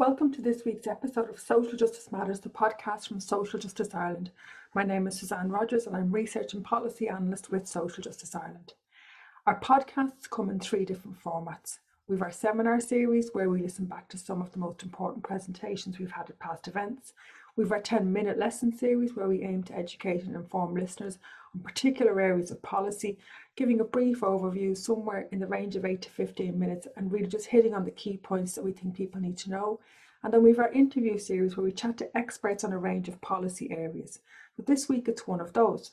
Welcome to this week's episode of Social Justice Matters, the podcast from Social Justice Ireland. My name is Suzanne Rogers and I'm Research and Policy Analyst with Social Justice Ireland. Our podcasts come in three different formats. We have our seminar series where we listen back to some of the most important presentations we've had at past events. We have our 10 minute lesson series where we aim to educate and inform listeners on particular areas of policy, giving a brief overview somewhere in the range of 8 to 15 minutes and really just hitting on the key points that we think people need to know. And then we have our interview series where we chat to experts on a range of policy areas. But this week it's one of those.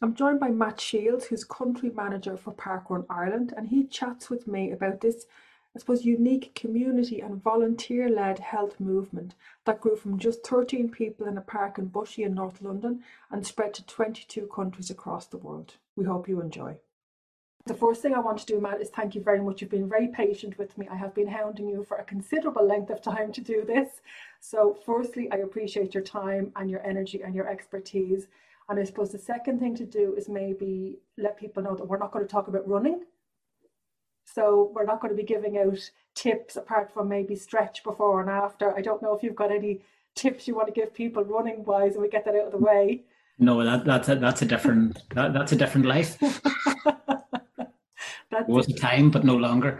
I'm joined by Matt Shields, who's country manager for Parkrun Ireland, and he chats with me about this I suppose, unique community and volunteer led health movement that grew from just 13 people in a park in Bushey in North London and spread to 22 countries across the world. We hope you enjoy. The first thing I want to do, Matt, is thank you very much. You've been very patient with me. I have been hounding you for a considerable length of time to do this. So, firstly, I appreciate your time and your energy and your expertise. And I suppose the second thing to do is maybe let people know that we're not going to talk about running so we're not going to be giving out tips apart from maybe stretch before and after. I don't know if you've got any tips you want to give people running wise, and we get that out of the way. No, that, that's a, that's a different that, that's a different life. that was a time, but no longer.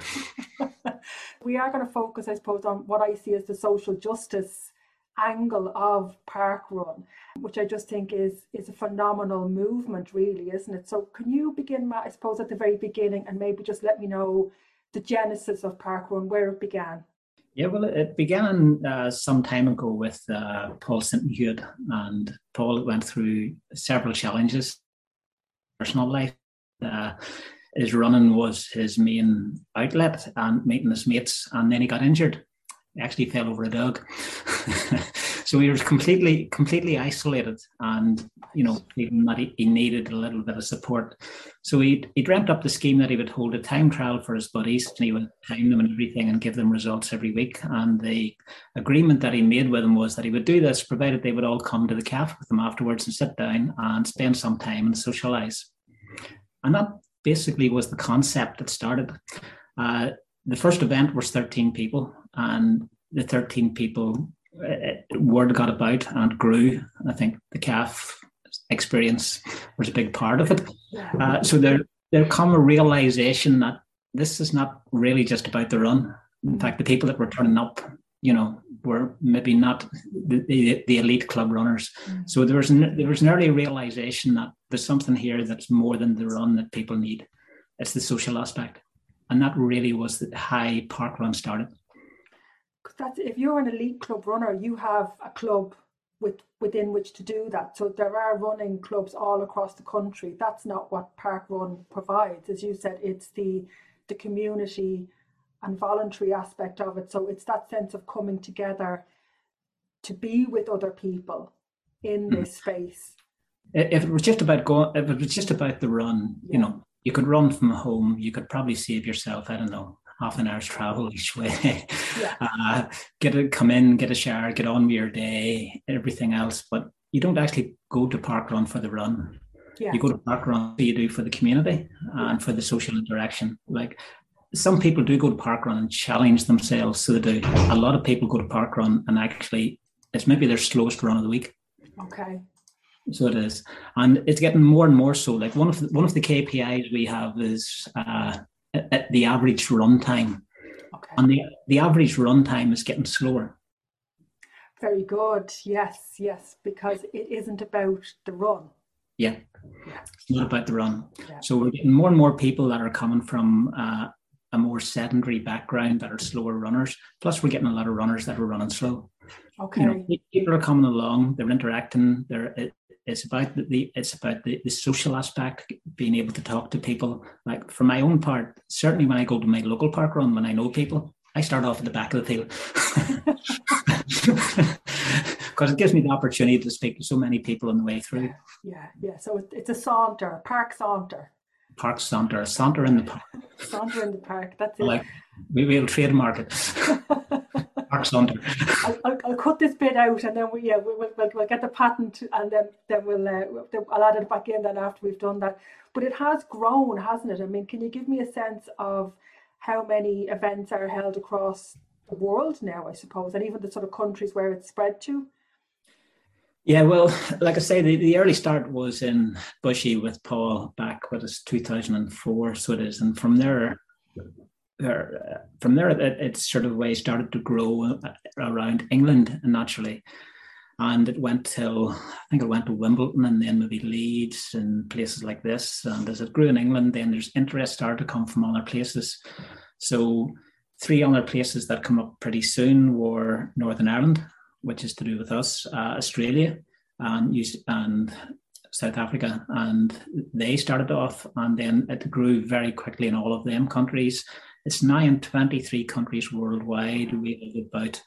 we are going to focus, I suppose, on what I see as the social justice angle of park run which i just think is is a phenomenal movement really isn't it so can you begin matt i suppose at the very beginning and maybe just let me know the genesis of park run where it began yeah, well, it began uh, some time ago with uh, Paul Sinton-Hewitt, and Paul went through several challenges. Personal life, uh, his running was his main outlet, and meeting his mates, and then he got injured, actually fell over a dog. so he was completely, completely isolated and, you know, that he, he, needed a little bit of support. So he, he dreamt up the scheme that he would hold a time trial for his buddies and he would time them and everything and give them results every week. And the agreement that he made with them was that he would do this provided they would all come to the cafe with him afterwards and sit down and spend some time and socialize. And that basically was the concept that started. Uh, the first event was 13 people and the 13 people uh, word got about and grew. I think the calf experience was a big part of it. Uh, so there there come a realization that this is not really just about the run. In fact the people that were turning up you know were maybe not the, the, the elite club runners. Mm. so there was an, there was an early realization that there's something here that's more than the run that people need. It's the social aspect. And that really was the high park run started that's if you're an elite club runner, you have a club with within which to do that. So there are running clubs all across the country. That's not what Park Run provides. As you said, it's the the community and voluntary aspect of it. So it's that sense of coming together to be with other people in hmm. this space. If it was just about going, if it was just about the run, yeah. you know, you could run from home. You could probably save yourself, I don't know, half an hour's travel each way. Yeah. Uh, get a come in, get a shower, get on with your day, everything else. But you don't actually go to park run for the run. Yeah. You go to park run you do for the community and for the social interaction. Like some people do go to park run and challenge themselves, so they do. A lot of people go to park run and actually it's maybe their slowest run of the week. Okay. So it is, and it's getting more and more so. Like one of the, one of the KPIs we have is uh, at the average run time. Okay. And the, the average run time is getting slower. Very good. Yes, yes, because it isn't about the run. Yeah, yeah. it's not about the run. Yeah. So we're getting more and more people that are coming from uh, a more sedentary background that are slower runners. Plus, we're getting a lot of runners that are running slow. Okay. You know, people are coming along, they're interacting, they're it's about the it's about the, the social aspect, being able to talk to people. Like for my own part, certainly when I go to my local park run, when I know people, I start off at the back of the field because it gives me the opportunity to speak to so many people on the way through. Yeah, yeah. So it's a saunter, a park saunter. Park saunter, a saunter in the park. saunter in the park. That's it. Like we will trademark it. I'll, I'll, I'll, cut this bit out and then we yeah we'll, we'll, we'll get the patent and then then we'll uh, I'll add it back in then after we've done that. But it has grown, hasn't it? I mean, can you give me a sense of how many events are held across the world now, I suppose, and even the sort of countries where it's spread to? Yeah, well, like I say, the, the early start was in Bushy with Paul back, what is 2004, so it is. And from there, from there, it, it sort of way started to grow uh, around England naturally. And it went till, I think it went to Wimbledon and then maybe Leeds and places like this. And as it grew in England, then there's interest started to come from other places. So three other places that come up pretty soon were Northern Ireland, which is to do with us, uh, Australia, and, and South Africa. And they started off, and then it grew very quickly in all of them countries. It's now in 23 countries worldwide. We have about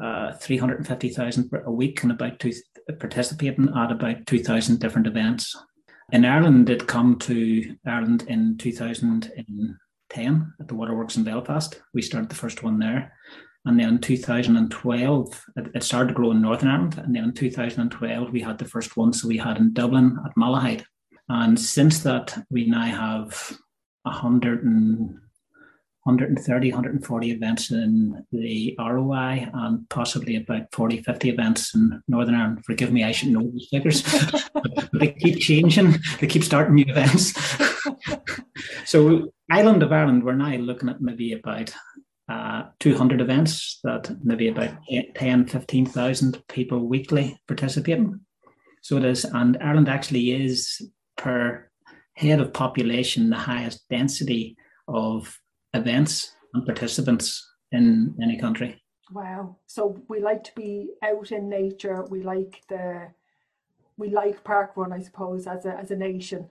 uh, 350,000 a week and about two, participating at about 2,000 different events. In Ireland, it come to Ireland in 2010 at the Waterworks in Belfast. We started the first one there. And then in 2012, it, started to grow in Northern Ireland. And then in 2012, we had the first one. So we had in Dublin at Malahide. And since that, we now have 100 and 130, 140 events in the ROI and possibly about 40, 50 events in Northern Ireland. Forgive me, I should know these figures, but they keep changing. They keep starting new events. so, Island of Ireland, we're now looking at maybe about uh, 200 events that maybe about 10, 15,000 people weekly participating. So it is, and Ireland actually is per head of population the highest density of events and participants in any country. Wow. So we like to be out in nature. We like the we like park run, I suppose, as a as a nation.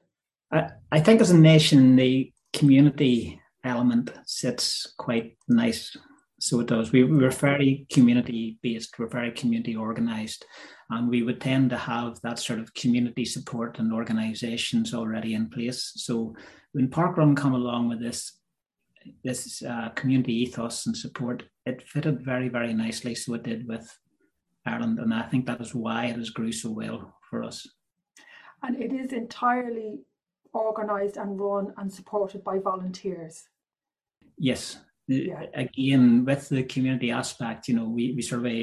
I, I think as a nation the community element sits quite nice. So it does. We, we're very community based, we're very community organized, and we would tend to have that sort of community support and organizations already in place. So when Parkrun come along with this this uh, community ethos and support, it fitted very, very nicely. So it did with Ireland. And I think that is why it has grew so well for us. And it is entirely organised and run and supported by volunteers. Yes. Yeah. Again, with the community aspect, you know, we, we sort of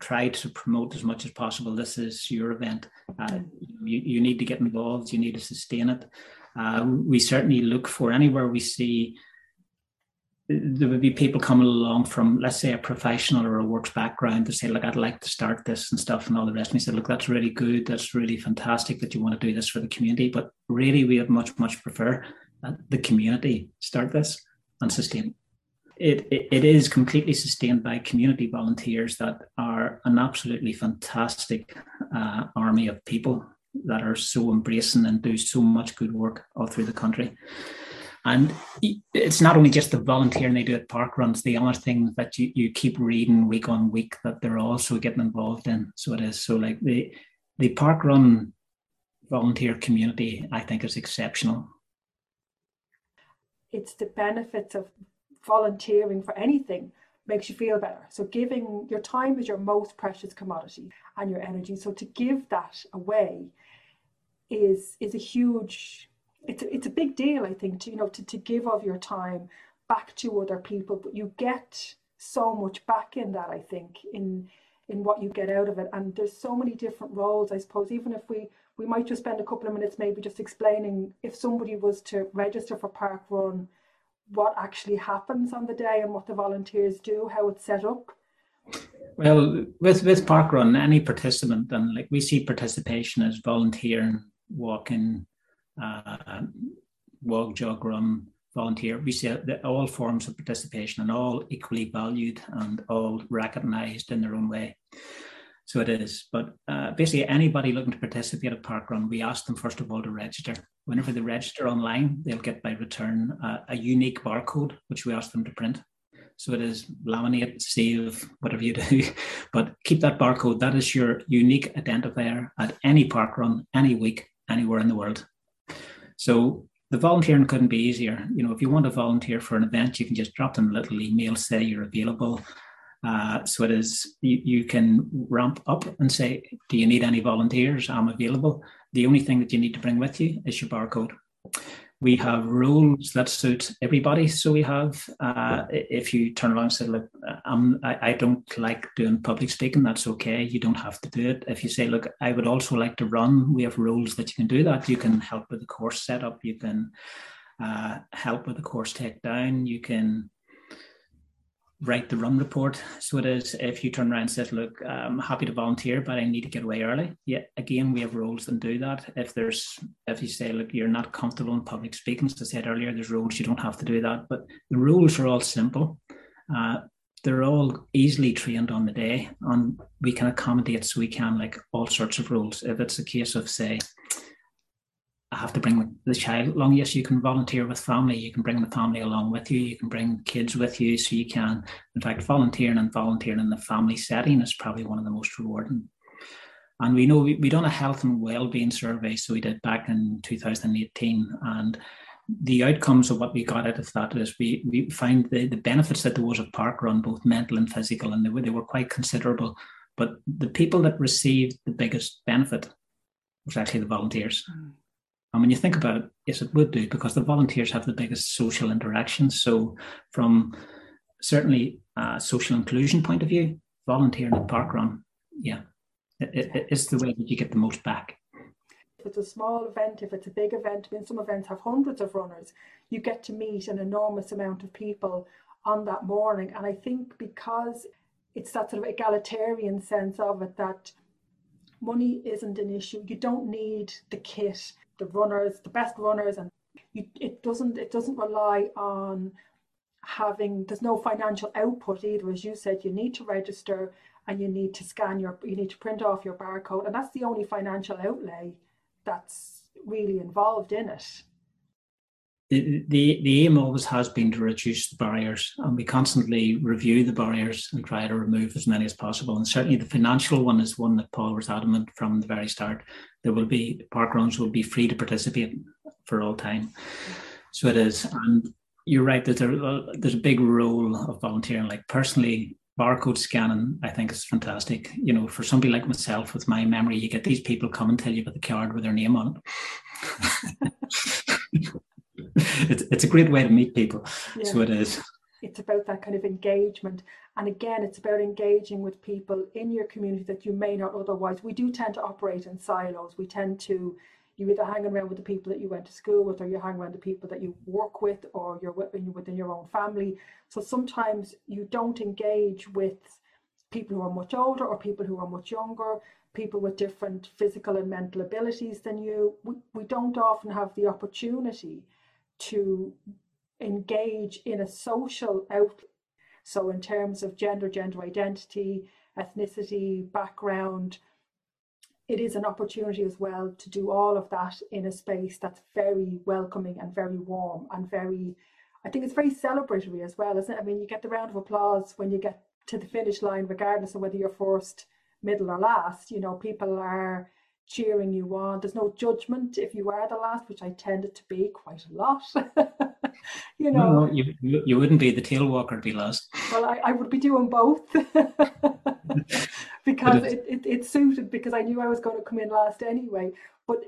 try to promote as much as possible. This is your event. Uh, mm. you, you need to get involved, you need to sustain it. Uh, we certainly look for anywhere we see there would be people coming along from, let's say, a professional or a works background to say, look, I'd like to start this and stuff and all the rest. And he said, look, that's really good. That's really fantastic that you want to do this for the community. But really, we would much, much prefer that the community start this and sustain it. It, it is completely sustained by community volunteers that are an absolutely fantastic uh, army of people that are so embracing and do so much good work all through the country. And it's not only just the volunteering they do at park runs, the other things that you, you keep reading week on week that they're also getting involved in. So it is. So like the the park run volunteer community, I think is exceptional. It's the benefits of volunteering for anything makes you feel better. So giving your time is your most precious commodity and your energy. So to give that away is is a huge it's a, it's a big deal, I think, to you know to, to give of your time back to other people, but you get so much back in that. I think in in what you get out of it, and there's so many different roles. I suppose even if we we might just spend a couple of minutes maybe just explaining if somebody was to register for Park Run, what actually happens on the day and what the volunteers do, how it's set up. Well, with with Park Run, any participant and like we see participation as volunteering, walking, uh, walk, jog, run, volunteer. We see that all forms of participation and all equally valued and all recognised in their own way. So it is. But uh, basically, anybody looking to participate at Parkrun, we ask them first of all to register. Whenever they register online, they'll get by return uh, a unique barcode, which we ask them to print. So it is laminate, save, whatever you do. But keep that barcode. That is your unique identifier at any parkrun, any week, anywhere in the world. So the volunteering couldn't be easier. You know, if you want to volunteer for an event, you can just drop them a little email, say you're available. Uh, so it is you, you can ramp up and say, Do you need any volunteers? I'm available. The only thing that you need to bring with you is your barcode. We have rules that suit everybody. So we have, uh, if you turn around and say, look, I'm, I, I don't like doing public speaking, that's okay. You don't have to do it. If you say, look, I would also like to run, we have rules that you can do that. You can help with the course setup. You can uh, help with the course takedown. You can write the run report. So it is if you turn around and says, look, I'm happy to volunteer, but I need to get away early. Yeah, again, we have rules that do that. If there's if you say, look, you're not comfortable in public speaking, as I said earlier, there's rules, you don't have to do that. But the rules are all simple. Uh, they're all easily trained on the day and we can accommodate so we can like all sorts of rules. If it's a case of say I have to bring the child along. Yes, you can volunteer with family. You can bring the family along with you. You can bring kids with you. So you can, in fact, volunteering and volunteering in the family setting is probably one of the most rewarding. And we know we, we done a health and well-being survey. So we did back in 2018. And the outcomes of what we got out of that is we, we find the, the benefits that there was of park run, both mental and physical, and they were, they were quite considerable. But the people that received the biggest benefit was actually the volunteers. Mm and when you think about it, yes, it would do because the volunteers have the biggest social interactions. So, from certainly a social inclusion point of view, volunteering at parkrun, yeah, it, it, it's the way that you get the most back. If it's a small event, if it's a big event, I mean, some events have hundreds of runners, you get to meet an enormous amount of people on that morning. And I think because it's that sort of egalitarian sense of it that money isn't an issue, you don't need the kit the runners, the best runners, and you, it doesn't it doesn't rely on having there's no financial output either. As you said, you need to register and you need to scan your you need to print off your barcode, and that's the only financial outlay that's really involved in it. The, the, the aim always has been to reduce the barriers, and we constantly review the barriers and try to remove as many as possible. And certainly, the financial one is one that Paul was adamant from the very start there will be park runs will be free to participate for all time. So it is, and you're right that there, there's a big role of volunteering. Like personally, barcode scanning, I think is fantastic. You know, for somebody like myself with my memory, you get these people come and tell you about the card with their name on it. it's it's a great way to meet people. Yeah. So it is. It's about that kind of engagement. And again, it's about engaging with people in your community that you may not otherwise. We do tend to operate in silos. We tend to, you either hang around with the people that you went to school with, or you hang around the people that you work with, or you're within your own family. So sometimes you don't engage with people who are much older or people who are much younger, people with different physical and mental abilities than you. We, we don't often have the opportunity to engage in a social outlet. So, in terms of gender, gender identity, ethnicity, background, it is an opportunity as well to do all of that in a space that's very welcoming and very warm and very, I think it's very celebratory as well, isn't it? I mean, you get the round of applause when you get to the finish line, regardless of whether you're first, middle, or last. You know, people are cheering you on. There's no judgment if you are the last, which I tended to be quite a lot. you know, no, you, you wouldn't be the tail walker to be last. Well, I, I would be doing both because it, it, it suited because I knew I was going to come in last anyway. But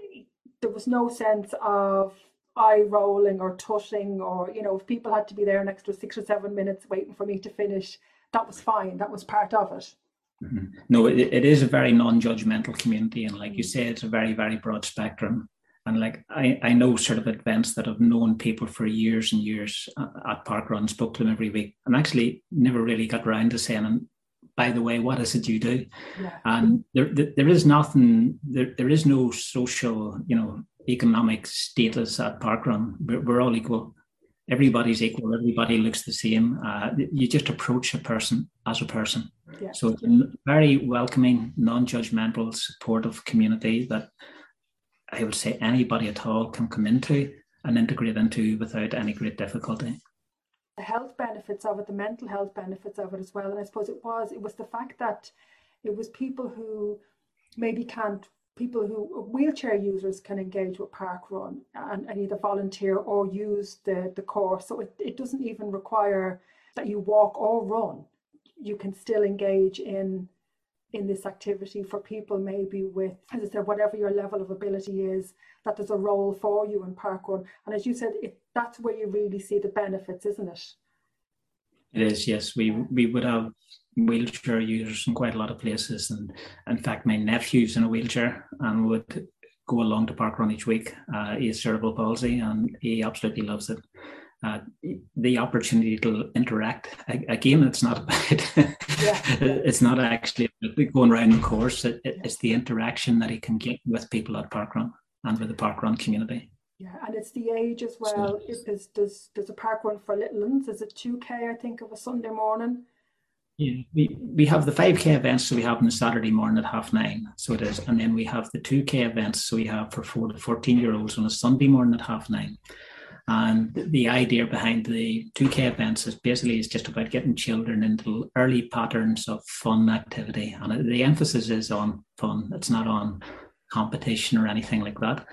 there was no sense of eye rolling or tutting or you know if people had to be there an extra six or seven minutes waiting for me to finish that was fine that was part of it. Mm-hmm. No, it, it is a very non-judgmental community, and like you mm. say, it's a very, very broad spectrum. And like I, I know sort of events that have known people for years and years uh, at Park Run, spoke to them every week, and actually never really got around to saying, and by the way, what is it you do? Yeah. And mm. there, there, there is nothing, there, there is no social, you know, economic status at Park Run. We're, we're all equal everybody's equal, everybody looks the same. Uh, you just approach a person as a person. Yeah. So it's a very welcoming, non-judgmental, supportive community that I would say anybody at all can come into and integrate into without any great difficulty. The health benefits of it, the mental health benefits of it as well. And I suppose it was it was the fact that it was people who maybe can't people who wheelchair users can engage with park run and, and either volunteer or use the, the course so it, it doesn't even require that you walk or run you can still engage in in this activity for people maybe with, as I said, whatever your level of ability is, that there's a role for you in parkrun. And as you said, it, that's where you really see the benefits, isn't it? It is, yes. We we would have wheelchair users in quite a lot of places, and in fact, my nephew's in a wheelchair and would go along to parkrun each week. Uh, he has cerebral palsy, and he absolutely loves it. Uh, the opportunity to interact again it's not about yeah. it's not actually going around the course it, it's the interaction that he can get with people at parkrun and with the parkrun community yeah and it's the age as well so, is, does does a parkrun for little ones is it 2k i think of a sunday morning yeah, we, we have the 5K events, so we have on the Saturday morning at half nine. So it is. And then we have the 2K events, so we have for four to 14 year olds on a Sunday morning at half nine. And the idea behind the 2K events is basically is just about getting children into early patterns of fun activity. And the emphasis is on fun. It's not on competition or anything like that.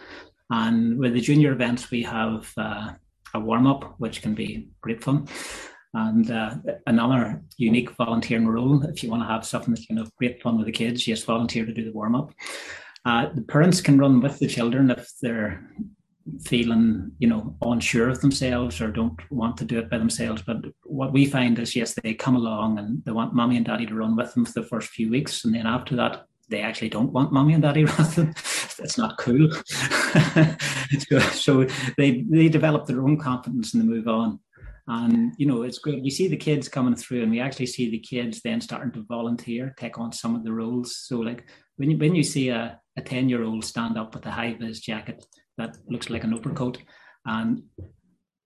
And with the junior events, we have uh, a warm up, which can be great fun. And uh, another unique volunteering role, if you want to have something that's you know great fun with the kids, yes, volunteer to do the warm up. Uh, the parents can run with the children if they're feeling you know unsure of themselves or don't want to do it by themselves. But what we find is yes they come along and they want mommy and daddy to run with them for the first few weeks. And then after that they actually don't want mommy and daddy with them. It's not cool. So they they develop their own confidence and they move on and you know it's great we see the kids coming through and we actually see the kids then starting to volunteer take on some of the roles so like when you when you see a, a 10 year old stand up with a high vis jacket that looks like an overcoat and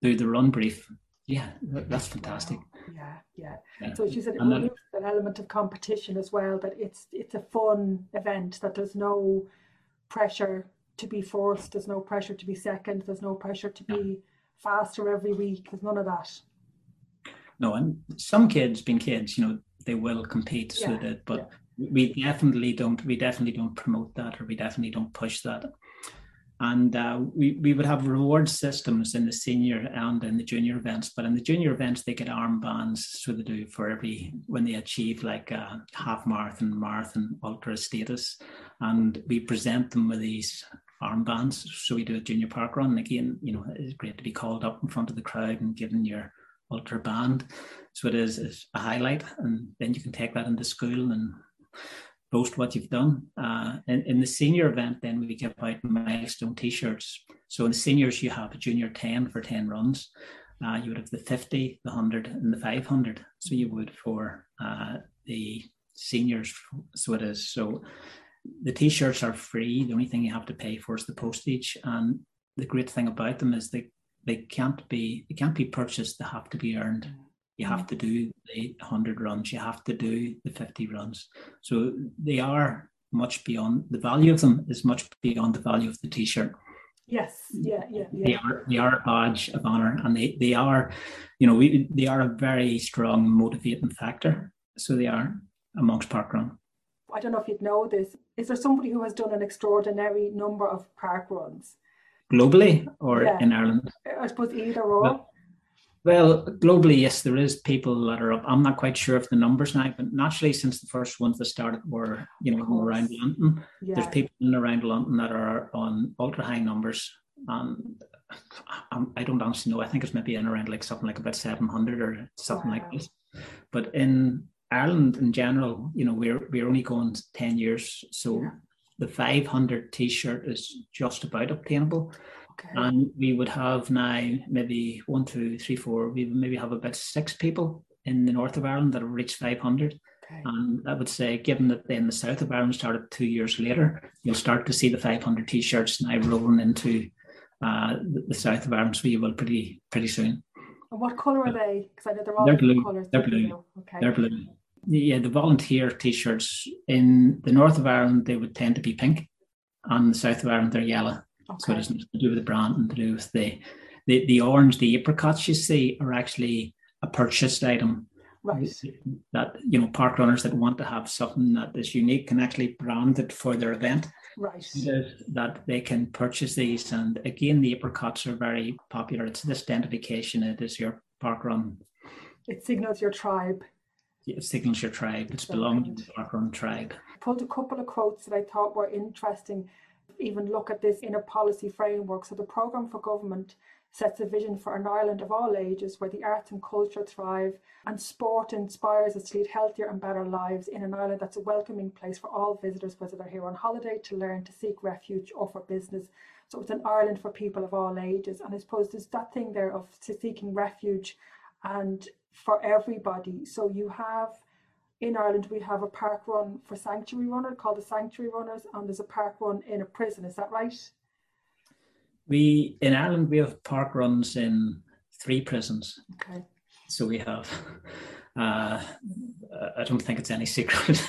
do the run brief. Yeah, that's fantastic. Yeah, yeah. yeah. So she said it removes an element of competition as well. That it's it's a fun event. That there's no pressure to be first. There's no pressure to be second. There's no pressure to be faster every week. There's none of that. No, and some kids, being kids, you know, they will compete yeah, with it, but yeah. we definitely don't. We definitely don't promote that, or we definitely don't push that and uh, we, we would have reward systems in the senior and in the junior events but in the junior events they get armbands so they do for every when they achieve like a half marathon marathon ultra status and we present them with these armbands so we do a junior park run And again you know it's great to be called up in front of the crowd and given your ultra band so it is, a highlight and then you can take that into school and boast what you've done. Uh, in, in, the senior event, then we give out milestone T-shirts. So in the seniors, you have a junior 10 for 10 runs. Uh, you would have the 50, the 100, and the 500. So you would for uh, the seniors. So it is. So the T-shirts are free. The only thing you have to pay for is the postage. And the great thing about them is they they can't be they can't be purchased. They have to be earned you have to do the 100 runs you have to do the 50 runs so they are much beyond the value of them is much beyond the value of the t-shirt yes yeah yeah, yeah. they are they are a badge of honor and they they are you know we they are a very strong motivating factor so they are amongst parkrun i don't know if you'd know this is there somebody who has done an extraordinary number of park runs globally or yeah. in ireland i suppose either or well, well, globally, yes, there is people that are up. I'm not quite sure of the numbers now, but naturally, since the first ones that started were, you know, around London, yeah. there's people in around London that are on ultra high numbers. And um, I don't honestly know. I think it's maybe in around like something like about 700 or something wow. like this. But in Ireland in general, you know, we're we're only going 10 years, so yeah. the 500 T-shirt is just about obtainable. Okay. And we would have now maybe one, two, three, four. We maybe have about six people in the north of Ireland that have reached 500. Okay. And I would say, given that then the south of Ireland started two years later, you'll start to see the 500 t-shirts now rolling into uh, the, the, south of Ireland. So you will pretty pretty soon. And what colour are they? Because I know they're all they're blue. colours. They're blue. Okay. They're blue. Yeah, the volunteer t-shirts in the north of Ireland they would tend to be pink, and the south of Ireland they're yellow. Okay. So it has nothing to do with the brand and to do with the, the, the orange, the apricots you see are actually a purchased item. Right. That, you know, park runners that want to have something that is unique and actually branded for their event. Right. That they can purchase these. And again, the apricots are very popular. It's this identification. It is your park run. It signals your tribe. Signature Tribe. It's belonging to the Parkrun tribe. I pulled a couple of quotes that I thought were interesting. Even look at this in a policy framework. So the programme for government sets a vision for an Ireland of all ages where the arts and culture thrive and sport inspires us to lead healthier and better lives in an Ireland that's a welcoming place for all visitors, whether they're here on holiday, to learn, to seek refuge, or for business. So it's an Ireland for people of all ages. And I suppose there's that thing there of seeking refuge and for everybody. So you have in Ireland, we have a park run for sanctuary runner called the Sanctuary Runners, and there's a park run in a prison. Is that right? We in Ireland we have park runs in three prisons. Okay. So we have. Uh, I don't think it's any secret.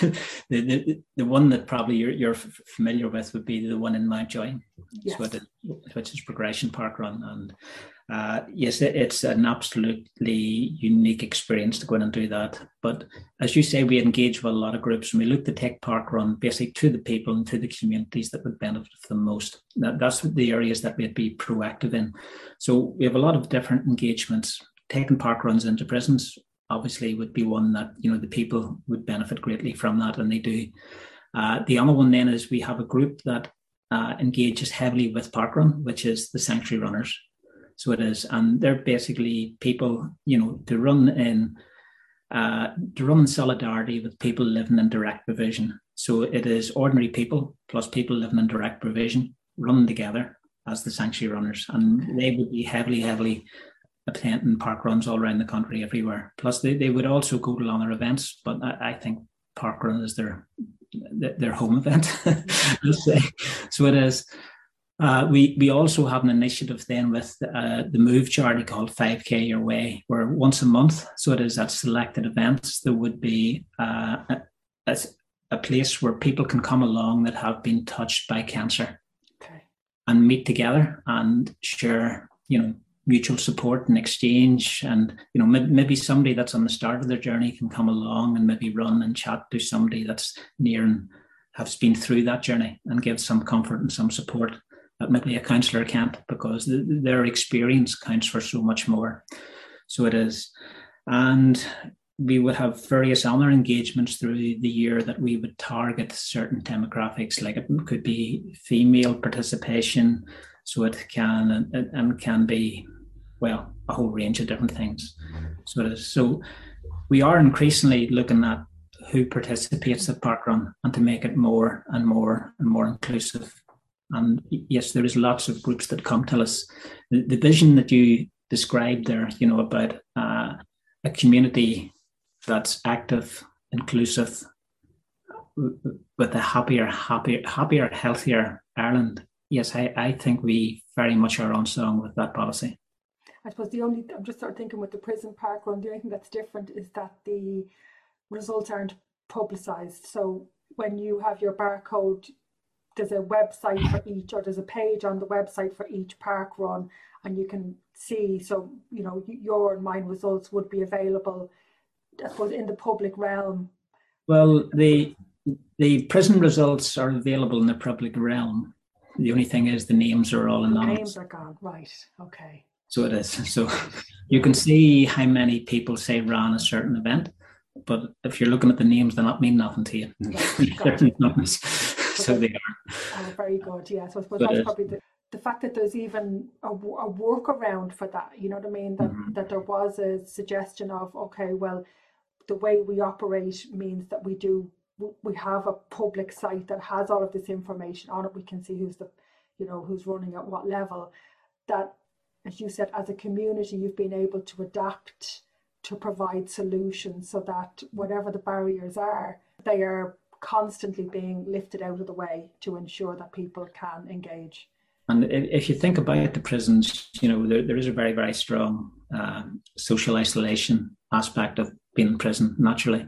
the, the the one that probably you're, you're familiar with would be the one in Mountjoy, yes. which is Progression Park Run, and uh, yes, it's an absolutely unique experience to go in and do that. But as you say, we engage with a lot of groups and we look to take park run basically to the people and to the communities that would benefit the most. That, that's the areas that we'd be proactive in. So we have a lot of different engagements. Taking park runs into prisons obviously would be one that you know the people would benefit greatly from that, and they do. Uh, the other one then is we have a group that uh, engages heavily with parkrun, which is the sanctuary runners. So it is, and they're basically people, you know, to run in uh, to run in solidarity with people living in direct provision. So it is ordinary people plus people living in direct provision running together as the sanctuary runners, and they would be heavily, heavily attending park runs all around the country, everywhere. Plus, they, they would also go to other events, but I, I think park run is their their home event. so it is. Uh, we we also have an initiative then with uh, the Move charity called 5K Your Way, where once a month, so it is at selected events, there would be uh, a, a, place where people can come along that have been touched by cancer okay. and meet together and share, you know, mutual support and exchange. And you know, maybe somebody that's on the start of their journey can come along and maybe run and chat to somebody that's near and has been through that journey and give some comfort and some support maybe a counsellor can't because their experience counts for so much more. So it is. And we would have various other engagements through the year that we would target certain demographics, like it could be female participation, so it can and, and can be, well, a whole range of different things. So it is. So we are increasingly looking at who participates at parkrun and to make it more and more and more inclusive and yes, there is lots of groups that come tell us the, the vision that you described there, you know, about uh, a community that's active, inclusive, with a happier, happier, happier, healthier Ireland. Yes, I, I think we very much are on song with that policy. I suppose the only I'm just sort of thinking with the prison park run, the only thing that's different is that the results aren't publicised. So when you have your barcode, there's a website for each or there's a page on the website for each park run and you can see so you know your and mine results would be available I suppose in the public realm. Well the the prison results are available in the public realm. The only thing is the names are all anonymous. Names are gone right okay. So it is so you can see how many people say ran a certain event but if you're looking at the names they're not mean nothing to you so they are. Oh, very good. Yeah. So I suppose that's probably the, the fact that there's even a, a workaround for that. You know what I mean? That mm-hmm. that there was a suggestion of okay, well, the way we operate means that we do we have a public site that has all of this information on it. We can see who's the you know who's running at what level. That as you said, as a community, you've been able to adapt to provide solutions so that whatever the barriers are, they are constantly being lifted out of the way to ensure that people can engage. And if you think about the prisons, you know, there, there is a very, very strong um, social isolation aspect of being in prison naturally.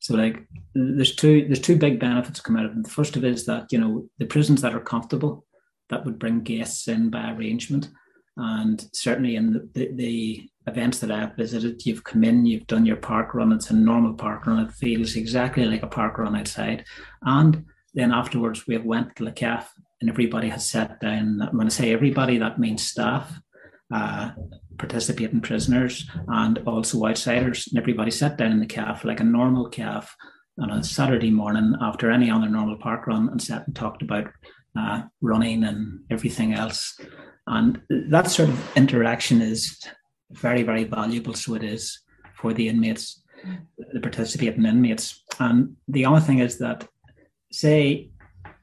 So like there's two there's two big benefits come out of it. The first of it is that, you know, the prisons that are comfortable, that would bring guests in by arrangement. And certainly in the, the, the events that I've visited, you've come in, you've done your park run, it's a normal park run, it feels exactly like a park run outside. And then afterwards we have went to the cafe and everybody has sat down. When I say everybody, that means staff, uh, participating prisoners and also outsiders. And everybody sat down in the calf like a normal calf on a Saturday morning after any other normal park run and sat and talked about uh, running and everything else. And that sort of interaction is very, very valuable. So it is for the inmates, the participating inmates. And the other thing is that, say,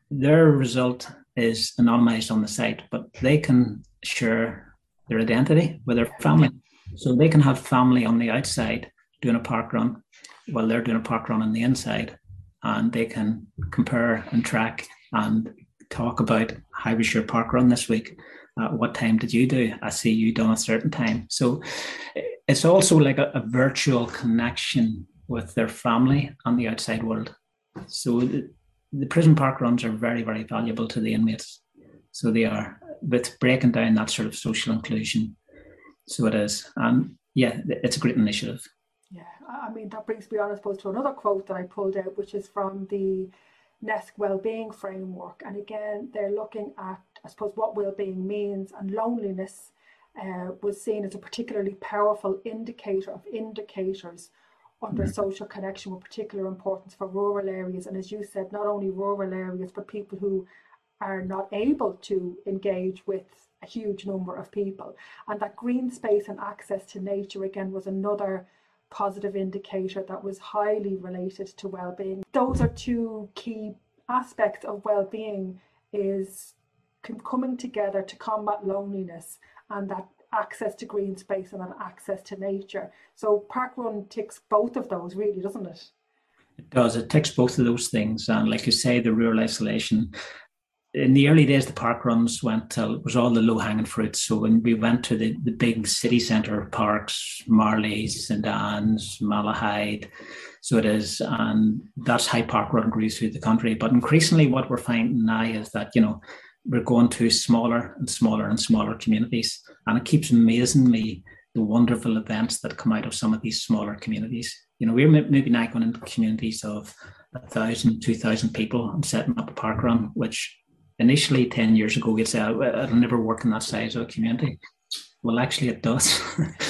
their result is anonymized on the site, but they can share their identity with their family. So they can have family on the outside doing a park run while they're doing a park run on the inside, and they can compare and track and talk about how was your park run this week. Uh, what time did you do? I see you done a certain time. So it's also like a, a virtual connection with their family and the outside world. So the, the prison park runs are very, very valuable to the inmates. So they are with breaking down that sort of social inclusion. So it is. And yeah, it's a great initiative. Yeah, I mean, that brings me on, I suppose, to another quote that I pulled out, which is from the NESC Wellbeing Framework. And again, they're looking at, I suppose, what well-being means, and loneliness uh, was seen as a particularly powerful indicator of indicators under mm-hmm. social connection with particular importance for rural areas. And as you said, not only rural areas, but people who are not able to engage with a huge number of people. And that green space and access to nature, again, was another positive indicator that was highly related to well-being. Those are two key aspects of well-being is coming together to combat loneliness and that access to green space and that access to nature. So Park Run ticks both of those really, doesn't it? It does. It ticks both of those things. And like you say, the rural isolation in the early days, the park runs went to, was all the low hanging fruit. So when we went to the, the big city centre parks, Marlay, St Anne's, Malahide, so it is, and that's how park run grew through the country. But increasingly, what we're finding now is that you know we're going to smaller and smaller and smaller communities, and it keeps amazing me the wonderful events that come out of some of these smaller communities. You know, we're maybe now going into communities of a thousand, two thousand people and setting up a park run, which initially 10 years ago, we'd say, oh, it'll never work in that size of a community. Well, actually, it does.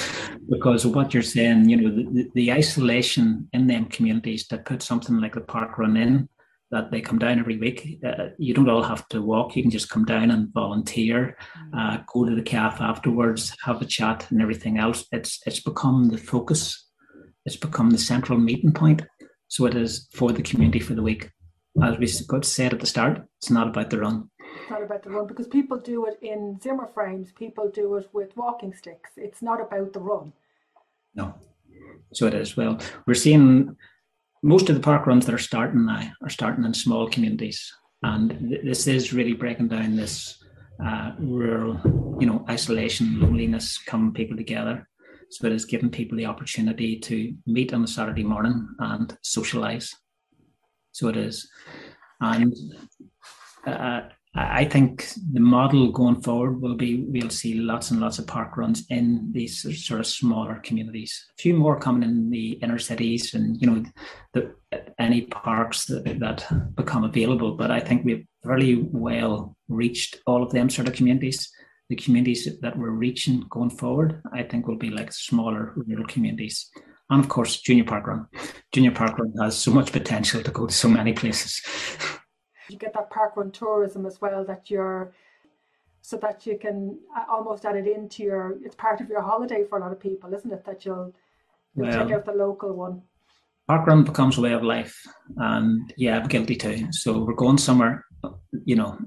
because what you're saying, you know, the, the, isolation in them communities that put something like the park run in, that they come down every week. Uh, you don't all have to walk. You can just come down and volunteer, mm. uh, go to the cafe afterwards, have a chat, and everything else. It's it's become the focus. It's become the central meeting point. So it is for the community for the week as we got said at the start, it's not about the run. It's not about the run because people do it in Zimmer frames, people do it with walking sticks. It's not about the run. No. So it is. Well, we're seeing most of the park runs that are starting now are starting in small communities. And th- this is really breaking down this uh, rural, you know, isolation, loneliness, coming people together. So it is giving people the opportunity to meet on a Saturday morning and socialize. So it is. And uh, I think the model going forward will be we'll see lots and lots of park runs in these sort of smaller communities. A few more coming in the inner cities, and you know, the, any parks that, that become available. But I think we've fairly well reached all of them sort of communities. The communities that we're reaching going forward, I think, will be like smaller rural communities and of course junior park run junior park run has so much potential to go to so many places you get that park run tourism as well that you're so that you can uh, almost add it into your it's part of your holiday for a lot of people isn't it that you'll, you'll well, check out the local one? park run becomes a way of life and yeah i'm guilty too. So we're going somewhere you know.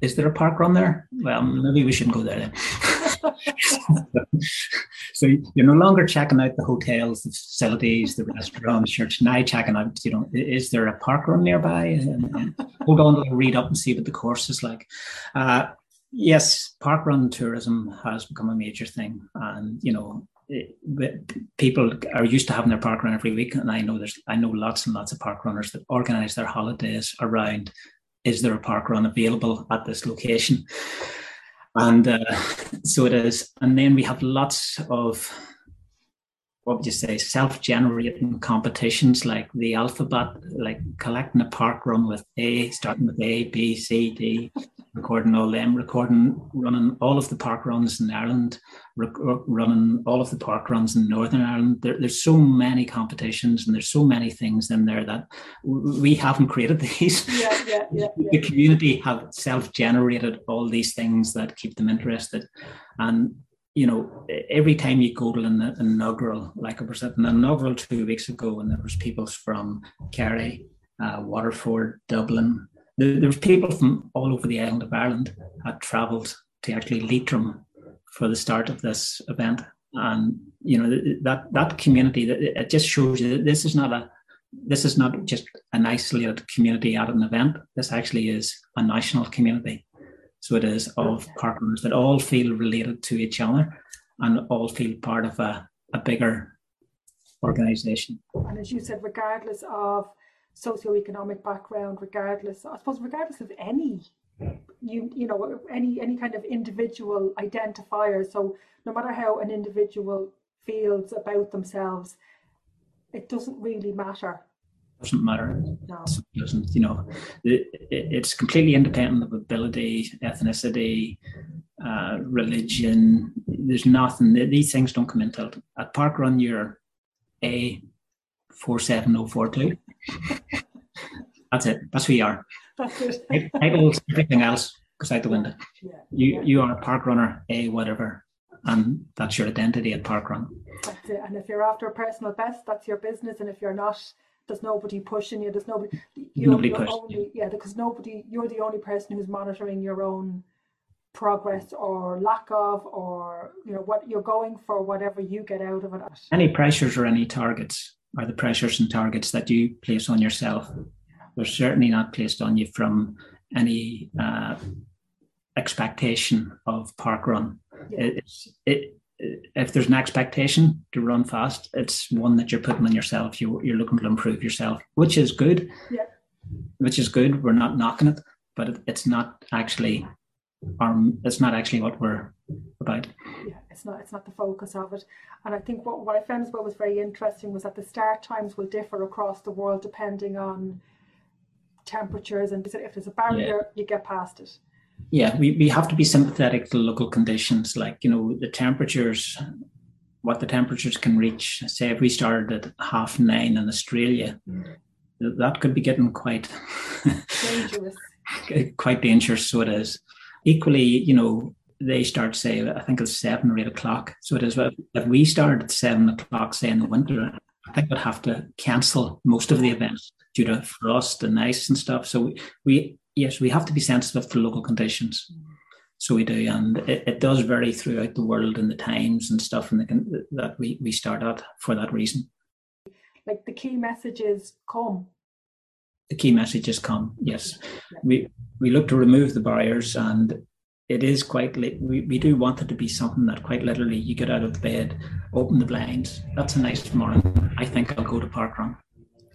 Is there a park run there? Well maybe we shouldn't go there then so you're no longer checking out the hotels, the facilities, the restaurants. You're now checking out, you know, is there a park run nearby? Hold on read up and see what the course is like. Uh, yes, park run tourism has become a major thing, and you know, it, people are used to having their park run every week, and I know there's I know lots and lots of park runners that organise their holidays around. Is there a park run available at this location? And uh, so it is. And then we have lots of, what would you say, self generating competitions like the alphabet, like collecting a park run with A, starting with A, B, C, D. recording all them, recording running all of the park runs in Ireland, rec- uh, running all of the park runs in Northern Ireland. There, there's so many competitions and there's so many things in there that we haven't created these. Yeah, yeah, yeah. the community have self-generated all these things that keep them interested, and you know, every time you go to an, inaugural, like I was at an inaugural two weeks ago, and there was people from Kerry, uh, Waterford, Dublin. There, there was people from all over the island of Ireland had travelled to actually Leitrim for the start of this event, and you know that that community. It just shows you that this is not a this is not just an isolated community at an event. This actually is a national community so it is of partners that all feel related to each other and all feel part of a, a bigger organization. And as you said, regardless of socioeconomic background, regardless, I suppose, regardless of any you you know any any kind of individual identifier. So no matter how an individual feels about themselves it doesn't really matter doesn't matter. No. It doesn't, you know, it, it's completely independent of ability, ethnicity, uh, religion. There's nothing, these things don't come into it. At Park Run, you're A 47042. That's it. That's who you are. That's it. Titles, everything else goes out the window. Yeah. You, yeah. you are a park runner, A whatever and that's your identity at Park Run. That's it. And if you're after a personal best, that's your business. And if you're not, there's nobody pushing you. There's nobody. You're, nobody you're only, yeah, because nobody. You're the only person who's monitoring your own progress or lack of, or you know what you're going for, whatever you get out of it. Any pressures or any targets are the pressures and targets that you place on yourself. They're certainly not placed on you from any uh, expectation of park run. Yeah. It, it, if there's an expectation to run fast, it's one that you're putting on yourself. You, you're looking to improve yourself, which is good. Yeah. Which is good. We're not knocking it, but it, it's not actually our. It's not actually what we're about. Yeah, it's not. It's not the focus of it. And I think what what I found as well was very interesting was that the start times will differ across the world depending on temperatures and if there's a barrier, yeah. you get past it yeah, we, we have to be sympathetic to local conditions, like, you know, the temperatures, what the temperatures can reach. Say if we started at half nine in Australia, mm. that could be getting quite dangerous. quite dangerous, so it is. Equally, you know, they start say I think it's seven or eight o'clock. So it is well. if we start at seven o'clock, say in the winter, I think we'd have to cancel most of the events due to frost and ice and stuff. So we, we yes, we have to be sensitive to local conditions. So we do, and it, it does vary throughout the world and the times and stuff, and the, that we we start at for that reason. Like the key messages come. The key messages come. Yes, we we look to remove the barriers, and it is quite. late. we we do want it to be something that quite literally you get out of bed, open the blinds. That's a nice morning. I think I'll go to park run.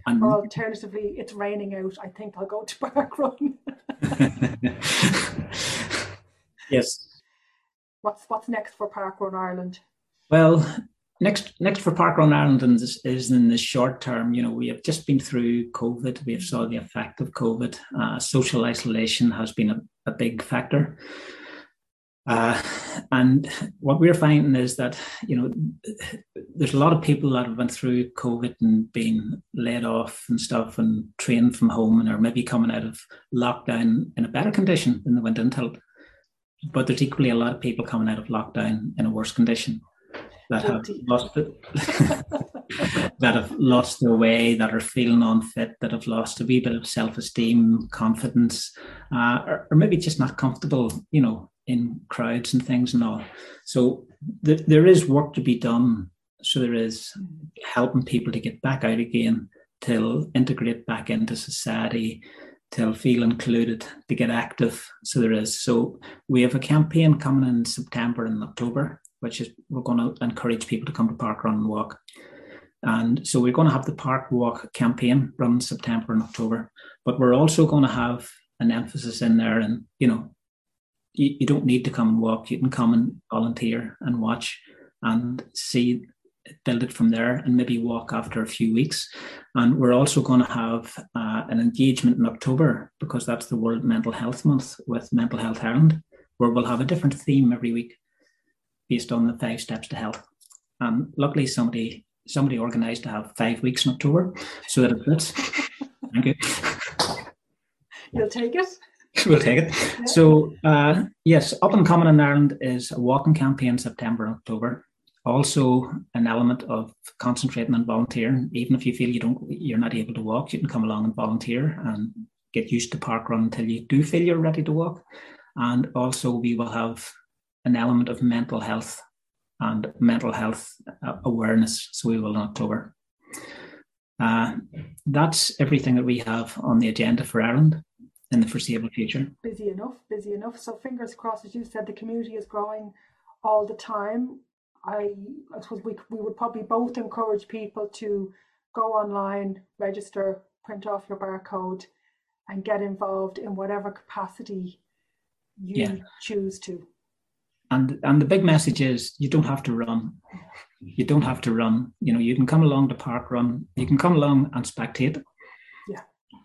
And or alternatively, it's raining out. I think I'll go to park run. yes. What's what's next for Park Run Ireland? Well, next next for Park Run Ireland is, is in the short term. You know, we have just been through COVID. We have saw the effect of COVID. Uh, social isolation has been a, a big factor. Uh, and what we're finding is that you know there's a lot of people that have went through COVID and been laid off and stuff and trained from home and are maybe coming out of lockdown in a better condition than they went into it. But there's equally a lot of people coming out of lockdown in a worse condition that have lost it, that have lost their way, that are feeling unfit, that have lost a wee bit of self-esteem, confidence, uh, or, or maybe just not comfortable, you know, in crowds and things and all. So th- there is work to be done. So there is helping people to get back out again, to integrate back into society, to feel included, to get active. So there is. So we have a campaign coming in September and October, which is we're going to encourage people to come to Park Run and Walk. And so we're going to have the Park Walk campaign run September and October, but we're also going to have an emphasis in there and you know you, you don't need to come and walk. You can come and volunteer and watch and see build it from there and maybe walk after a few weeks. And we're also going to have uh, an engagement in October because that's the World Mental Health Month with Mental Health Ireland, where we'll have a different theme every week based on the five steps to health. And luckily, somebody somebody organised to have five weeks in October, so that it fits. Thank you. You'll take it. We'll take it. Yeah. So uh, yes, up and coming in Ireland is a walking campaign September October also an element of concentrating on volunteering. Even if you feel you don't, you're not able to walk, you can come along and volunteer and get used to park run until you do feel you're ready to walk. And also, we will have an element of mental health and mental health uh, awareness. So we will in October. Uh, that's everything that we have on the agenda for Ireland in the foreseeable future. Busy enough, busy enough. So fingers crossed, as you said, the community is growing all the time. I, I suppose we, we would probably both encourage people to go online, register, print off your barcode, and get involved in whatever capacity you yeah. choose to. And and the big message is you don't have to run. You don't have to run. You know, you can come along to park run. You can come along and spectate.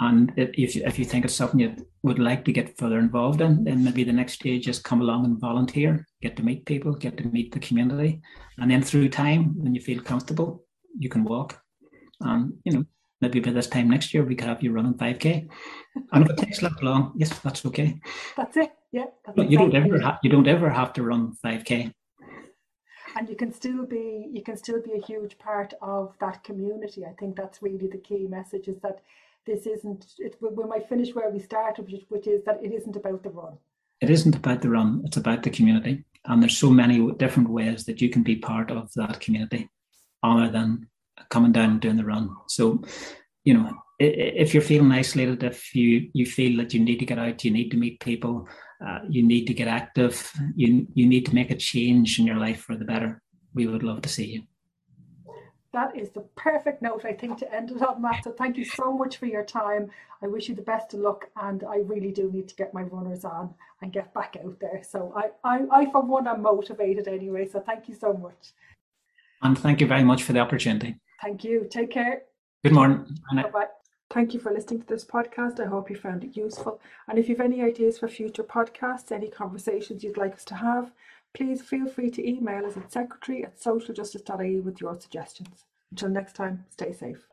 And if you, if you think it's something you would like to get further involved in, then maybe the next stage is come along and volunteer, get to meet people, get to meet the community. And then through time, when you feel comfortable, you can walk. And, you know, maybe by this time next year, we could have you running 5K. And if it takes that long, yes, that's okay. That's it. Yeah. That's you don't ever have you don't ever have to run 5K. And you can still be you can still be a huge part of that community. I think that's really the key message is that this isn't it we might finish where we started which, is that it isn't about the run. It isn't about the run it's about the community. And there's so many different ways that you can be part of that community other than coming down and doing the run. So you know if you're feeling isolated if you you feel that you need to get out you need to meet people uh, you need to get active you you need to make a change in your life for the better we would love to see you that is the perfect note, I think, to end it on, Matt. So thank you so much for your time. I wish you the best of luck, and I really do need to get my runners on and get back out there. So I, I, I for one, am motivated anyway. So thank you so much. And thank you very much for the opportunity. Thank you. Take care. Good morning. Bye bye. Thank you for listening to this podcast. I hope you found it useful. And if you have any ideas for future podcasts, any conversations you'd like us to have, Please feel free to email us at secretary at socialjustice.ie with your suggestions. Until next time, stay safe.